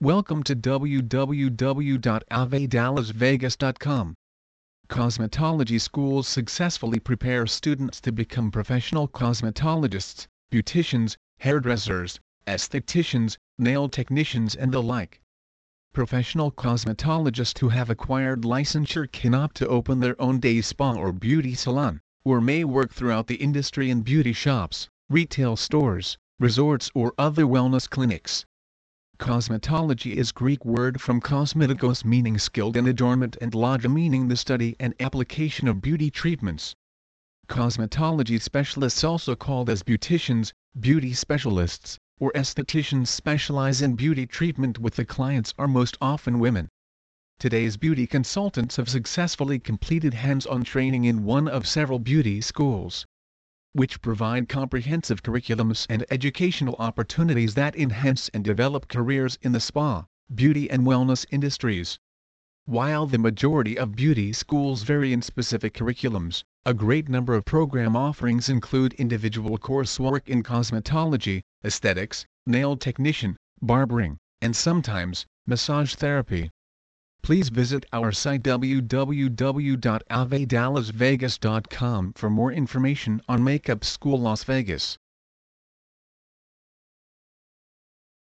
Welcome to www.avedalasvegas.com. Cosmetology schools successfully prepare students to become professional cosmetologists, beauticians, hairdressers, estheticians, nail technicians and the like. Professional cosmetologists who have acquired licensure can opt to open their own day spa or beauty salon, or may work throughout the industry in beauty shops, retail stores, resorts or other wellness clinics. Cosmetology is Greek word from kosmetikos meaning skilled in adornment and logia meaning the study and application of beauty treatments. Cosmetology specialists also called as beauticians, beauty specialists, or estheticians specialize in beauty treatment with the clients are most often women. Today's beauty consultants have successfully completed hands-on training in one of several beauty schools which provide comprehensive curriculums and educational opportunities that enhance and develop careers in the spa, beauty and wellness industries. While the majority of beauty schools vary in specific curriculums, a great number of program offerings include individual coursework in cosmetology, aesthetics, nail technician, barbering, and sometimes, massage therapy. Please visit our site www.avedalasvegas.com for more information on Makeup School Las Vegas.